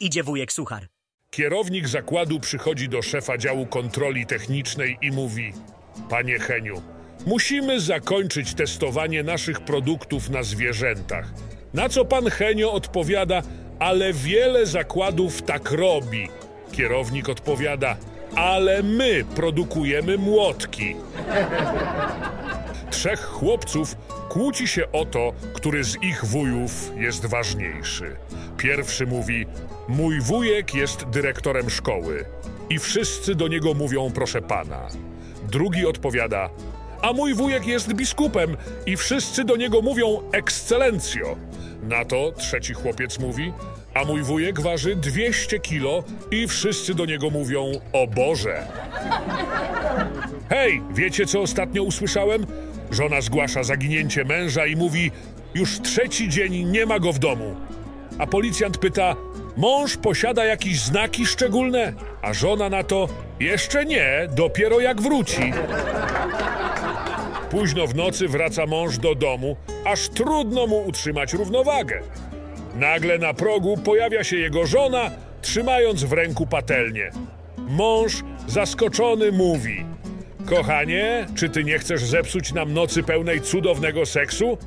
Idzie wujek Suchar. Kierownik zakładu przychodzi do szefa działu kontroli technicznej i mówi: Panie Heniu, musimy zakończyć testowanie naszych produktów na zwierzętach. Na co pan Henio odpowiada: Ale wiele zakładów tak robi. Kierownik odpowiada: Ale my produkujemy młotki. Trzech chłopców kłóci się o to, który z ich wujów jest ważniejszy. Pierwszy mówi: Mój wujek jest dyrektorem szkoły. I wszyscy do niego mówią: Proszę pana. Drugi odpowiada: A mój wujek jest biskupem. I wszyscy do niego mówią: Ekscelencjo. Na to trzeci chłopiec mówi: A mój wujek waży 200 kilo. I wszyscy do niego mówią: O Boże. Hej, wiecie co ostatnio usłyszałem? Żona zgłasza zaginięcie męża i mówi: Już trzeci dzień nie ma go w domu. A policjant pyta: Mąż posiada jakieś znaki szczególne? A żona na to: Jeszcze nie, dopiero jak wróci. Późno w nocy wraca mąż do domu, aż trudno mu utrzymać równowagę. Nagle na progu pojawia się jego żona, trzymając w ręku patelnię. Mąż, zaskoczony, mówi: Kochanie, czy ty nie chcesz zepsuć nam nocy pełnej cudownego seksu?